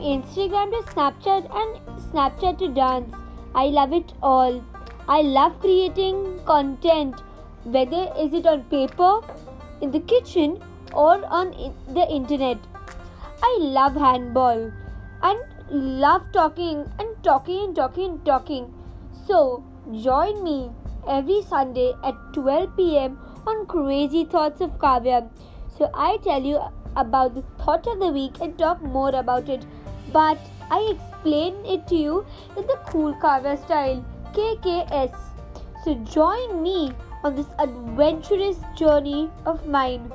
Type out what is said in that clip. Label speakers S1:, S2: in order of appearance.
S1: Instagram to Snapchat and Snapchat to dance. I love it all. I love creating content, whether is it on paper, in the kitchen, or on the internet. I love handball and love talking and talking and talking and talking. So join me every Sunday at 12 pm on Krazy Thoughts of Kavyya. So I tell you about the thought of the week and talk more about it. But I explain it to you in the cool Kavyya style KKS. So join me on this adventurous journey of mine.